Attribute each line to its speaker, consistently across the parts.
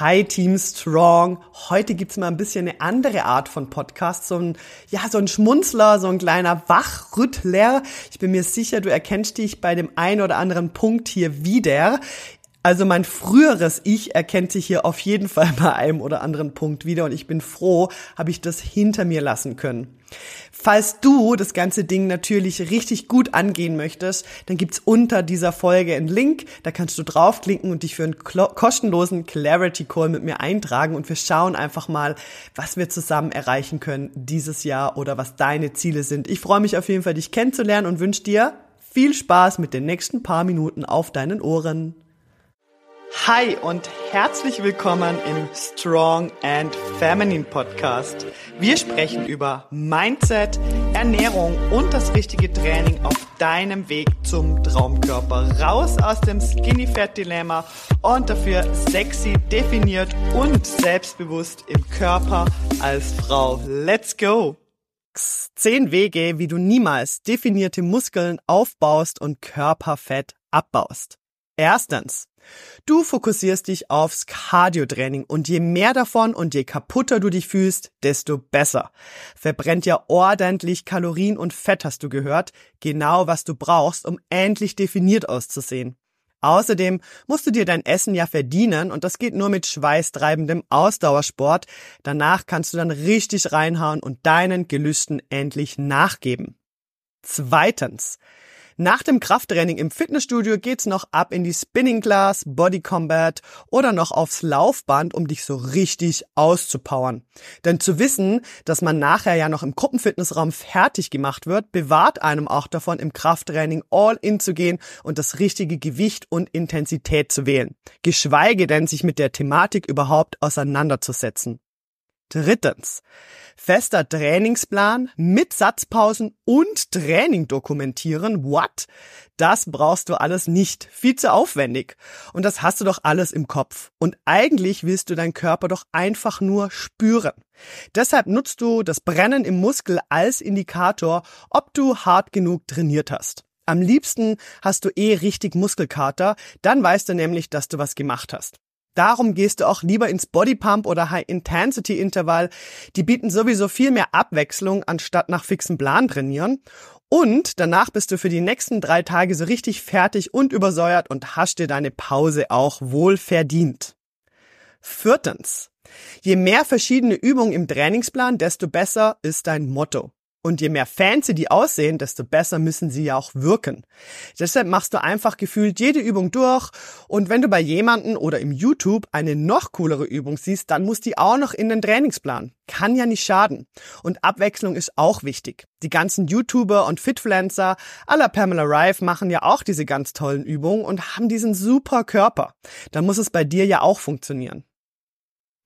Speaker 1: Hi Team Strong. Heute gibt's mal ein bisschen eine andere Art von Podcast. So ein, ja, so ein Schmunzler, so ein kleiner Wachrüttler. Ich bin mir sicher, du erkennst dich bei dem einen oder anderen Punkt hier wieder. Also mein früheres Ich erkennt sich hier auf jeden Fall bei einem oder anderen Punkt wieder und ich bin froh, habe ich das hinter mir lassen können. Falls du das ganze Ding natürlich richtig gut angehen möchtest, dann gibt's unter dieser Folge einen Link, da kannst du draufklicken und dich für einen kostenlosen Clarity Call mit mir eintragen und wir schauen einfach mal, was wir zusammen erreichen können dieses Jahr oder was deine Ziele sind. Ich freue mich auf jeden Fall, dich kennenzulernen und wünsche dir viel Spaß mit den nächsten paar Minuten auf deinen Ohren. Hi und herzlich willkommen im Strong and Feminine Podcast. Wir sprechen über Mindset, Ernährung und das richtige Training auf deinem Weg zum Traumkörper. Raus aus dem Skinny Fat Dilemma und dafür sexy, definiert und selbstbewusst im Körper als Frau. Let's go! Zehn Wege, wie du niemals definierte Muskeln aufbaust und Körperfett abbaust. Erstens. Du fokussierst dich aufs Cardio-Training und je mehr davon und je kaputter du dich fühlst, desto besser. Verbrennt ja ordentlich Kalorien und Fett, hast du gehört. Genau was du brauchst, um endlich definiert auszusehen. Außerdem musst du dir dein Essen ja verdienen und das geht nur mit schweißtreibendem Ausdauersport. Danach kannst du dann richtig reinhauen und deinen Gelüsten endlich nachgeben. Zweitens. Nach dem Krafttraining im Fitnessstudio geht's noch ab in die Spinning Class, Body Combat oder noch aufs Laufband, um dich so richtig auszupowern. Denn zu wissen, dass man nachher ja noch im Gruppenfitnessraum fertig gemacht wird, bewahrt einem auch davon, im Krafttraining all in zu gehen und das richtige Gewicht und Intensität zu wählen. Geschweige denn, sich mit der Thematik überhaupt auseinanderzusetzen. Drittens. Fester Trainingsplan mit Satzpausen und Training dokumentieren. What? Das brauchst du alles nicht. Viel zu aufwendig. Und das hast du doch alles im Kopf. Und eigentlich willst du deinen Körper doch einfach nur spüren. Deshalb nutzt du das Brennen im Muskel als Indikator, ob du hart genug trainiert hast. Am liebsten hast du eh richtig Muskelkater, dann weißt du nämlich, dass du was gemacht hast. Darum gehst du auch lieber ins Bodypump oder High-Intensity-Intervall. Die bieten sowieso viel mehr Abwechslung, anstatt nach fixem Plan trainieren. Und danach bist du für die nächsten drei Tage so richtig fertig und übersäuert und hast dir deine Pause auch wohl verdient. Viertens. Je mehr verschiedene Übungen im Trainingsplan, desto besser ist dein Motto. Und je mehr fancy die aussehen, desto besser müssen sie ja auch wirken. Deshalb machst du einfach gefühlt jede Übung durch und wenn du bei jemanden oder im YouTube eine noch coolere Übung siehst, dann muss die auch noch in den Trainingsplan. Kann ja nicht schaden. Und Abwechslung ist auch wichtig. Die ganzen YouTuber und Fitfluencer aller Pamela Rife machen ja auch diese ganz tollen Übungen und haben diesen super Körper. Da muss es bei dir ja auch funktionieren.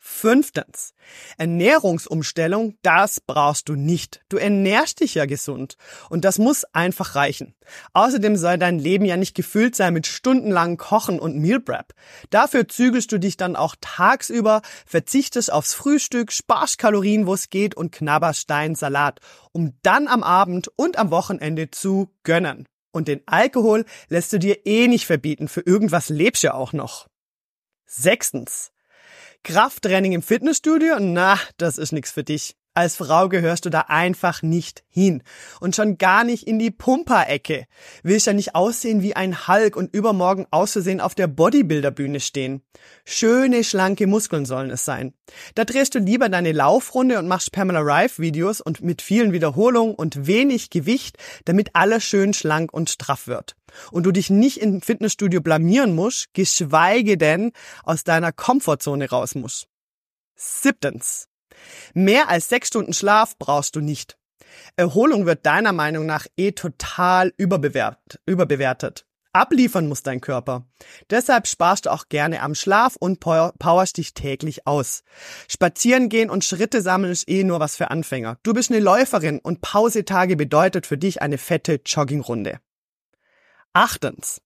Speaker 1: Fünftens. Ernährungsumstellung, das brauchst du nicht. Du ernährst dich ja gesund. Und das muss einfach reichen. Außerdem soll dein Leben ja nicht gefüllt sein mit stundenlangen Kochen und Meal Prep. Dafür zügelst du dich dann auch tagsüber, verzichtest aufs Frühstück, sparst Kalorien, wo es geht und knabberst deinen Salat, um dann am Abend und am Wochenende zu gönnen. Und den Alkohol lässt du dir eh nicht verbieten. Für irgendwas lebst du ja auch noch. Sechstens. Krafttraining im Fitnessstudio? Na, das ist nix für dich. Als Frau gehörst du da einfach nicht hin. Und schon gar nicht in die Pumperecke. Willst ja nicht aussehen wie ein Hulk und übermorgen auszusehen auf der Bodybuilderbühne stehen. Schöne, schlanke Muskeln sollen es sein. Da drehst du lieber deine Laufrunde und machst Pamela Rife Videos und mit vielen Wiederholungen und wenig Gewicht, damit alles schön schlank und straff wird. Und du dich nicht im Fitnessstudio blamieren musst, geschweige denn aus deiner Komfortzone raus musst. Siebtens. Mehr als sechs Stunden Schlaf brauchst du nicht. Erholung wird deiner Meinung nach eh total überbewertet. überbewertet. Abliefern muss dein Körper. Deshalb sparst du auch gerne am Schlaf und powerst dich täglich aus. Spazieren gehen und Schritte sammeln ist eh nur was für Anfänger. Du bist eine Läuferin und Pausetage bedeutet für dich eine fette Joggingrunde. Achtens.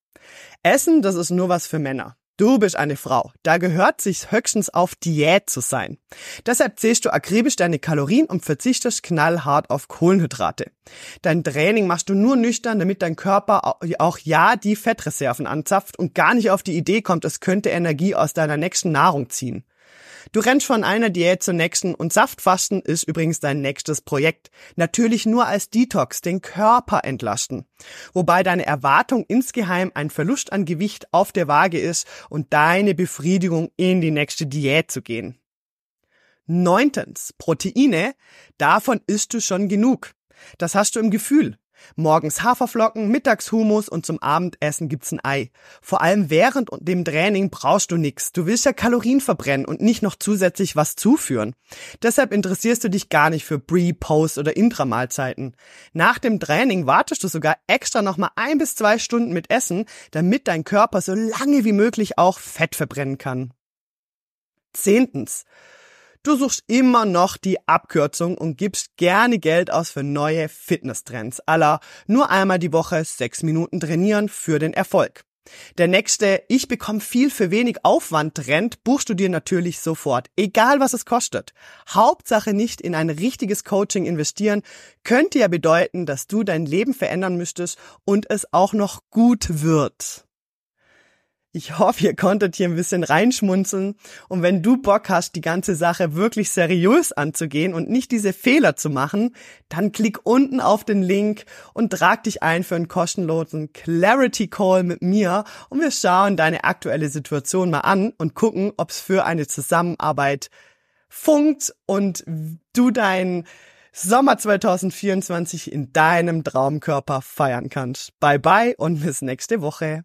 Speaker 1: Essen, das ist nur was für Männer. Du bist eine Frau. Da gehört sich höchstens auf Diät zu sein. Deshalb zählst du akribisch deine Kalorien und verzichtest knallhart auf Kohlenhydrate. Dein Training machst du nur nüchtern, damit dein Körper auch ja die Fettreserven anzapft und gar nicht auf die Idee kommt, es könnte Energie aus deiner nächsten Nahrung ziehen. Du rennst von einer Diät zur nächsten und Saftfasten ist übrigens dein nächstes Projekt. Natürlich nur als Detox, den Körper entlasten. Wobei deine Erwartung insgeheim ein Verlust an Gewicht auf der Waage ist und deine Befriedigung in die nächste Diät zu gehen. Neuntens, Proteine, davon isst du schon genug. Das hast du im Gefühl. Morgens Haferflocken, mittags Humus und zum Abendessen gibt's ein Ei. Vor allem während dem Training brauchst du nix. Du willst ja Kalorien verbrennen und nicht noch zusätzlich was zuführen. Deshalb interessierst du dich gar nicht für Pre-, Post- oder Intramahlzeiten. Nach dem Training wartest du sogar extra nochmal ein bis zwei Stunden mit Essen, damit dein Körper so lange wie möglich auch Fett verbrennen kann. Zehntens. Du suchst immer noch die Abkürzung und gibst gerne Geld aus für neue Fitnesstrends. Aller nur einmal die Woche sechs Minuten trainieren für den Erfolg. Der nächste Ich bekomme viel für wenig Aufwand Trend buchst du dir natürlich sofort, egal was es kostet. Hauptsache nicht in ein richtiges Coaching investieren, könnte ja bedeuten, dass du dein Leben verändern müsstest und es auch noch gut wird. Ich hoffe, ihr konntet hier ein bisschen reinschmunzeln. Und wenn du Bock hast, die ganze Sache wirklich seriös anzugehen und nicht diese Fehler zu machen, dann klick unten auf den Link und trag dich ein für einen kostenlosen Clarity Call mit mir und wir schauen deine aktuelle Situation mal an und gucken, ob es für eine Zusammenarbeit funkt und du dein Sommer 2024 in deinem Traumkörper feiern kannst. Bye bye und bis nächste Woche.